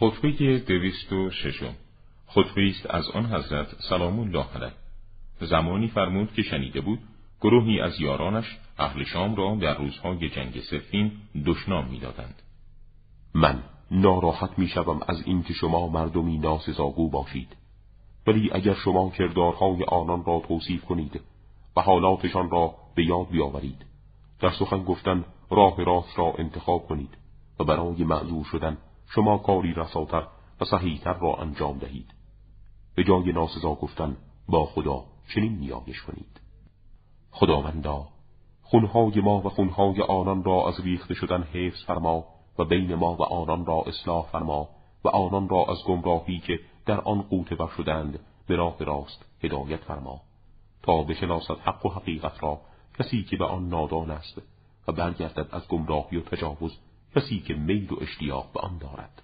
خطبه دویست و ششم. خطبه است از آن حضرت سلام الله علیه. زمانی فرمود که شنیده بود گروهی از یارانش اهل شام را در روزهای جنگ سفین دشنام می‌دادند. من ناراحت می‌شوم از اینکه شما مردمی ناسزاگو باشید. ولی اگر شما کردارهای آنان را توصیف کنید و حالاتشان را به یاد بیاورید در سخن گفتن راه راست را انتخاب کنید و برای معذور شدن شما کاری رساتر و صحیحتر را انجام دهید. به جای ناسزا گفتن با خدا چنین نیایش کنید. خداوندا خونهای ما و خونهای آنان را از ریخته شدن حفظ فرما و بین ما و آنان را اصلاح فرما و آنان را از گمراهی که در آن قوت بر شدند به راه راست هدایت فرما تا بشناسد حق و حقیقت را کسی که به آن نادان است و برگردد از گمراهی و تجاوز کسی که میل و اشتیاق به آن دارد.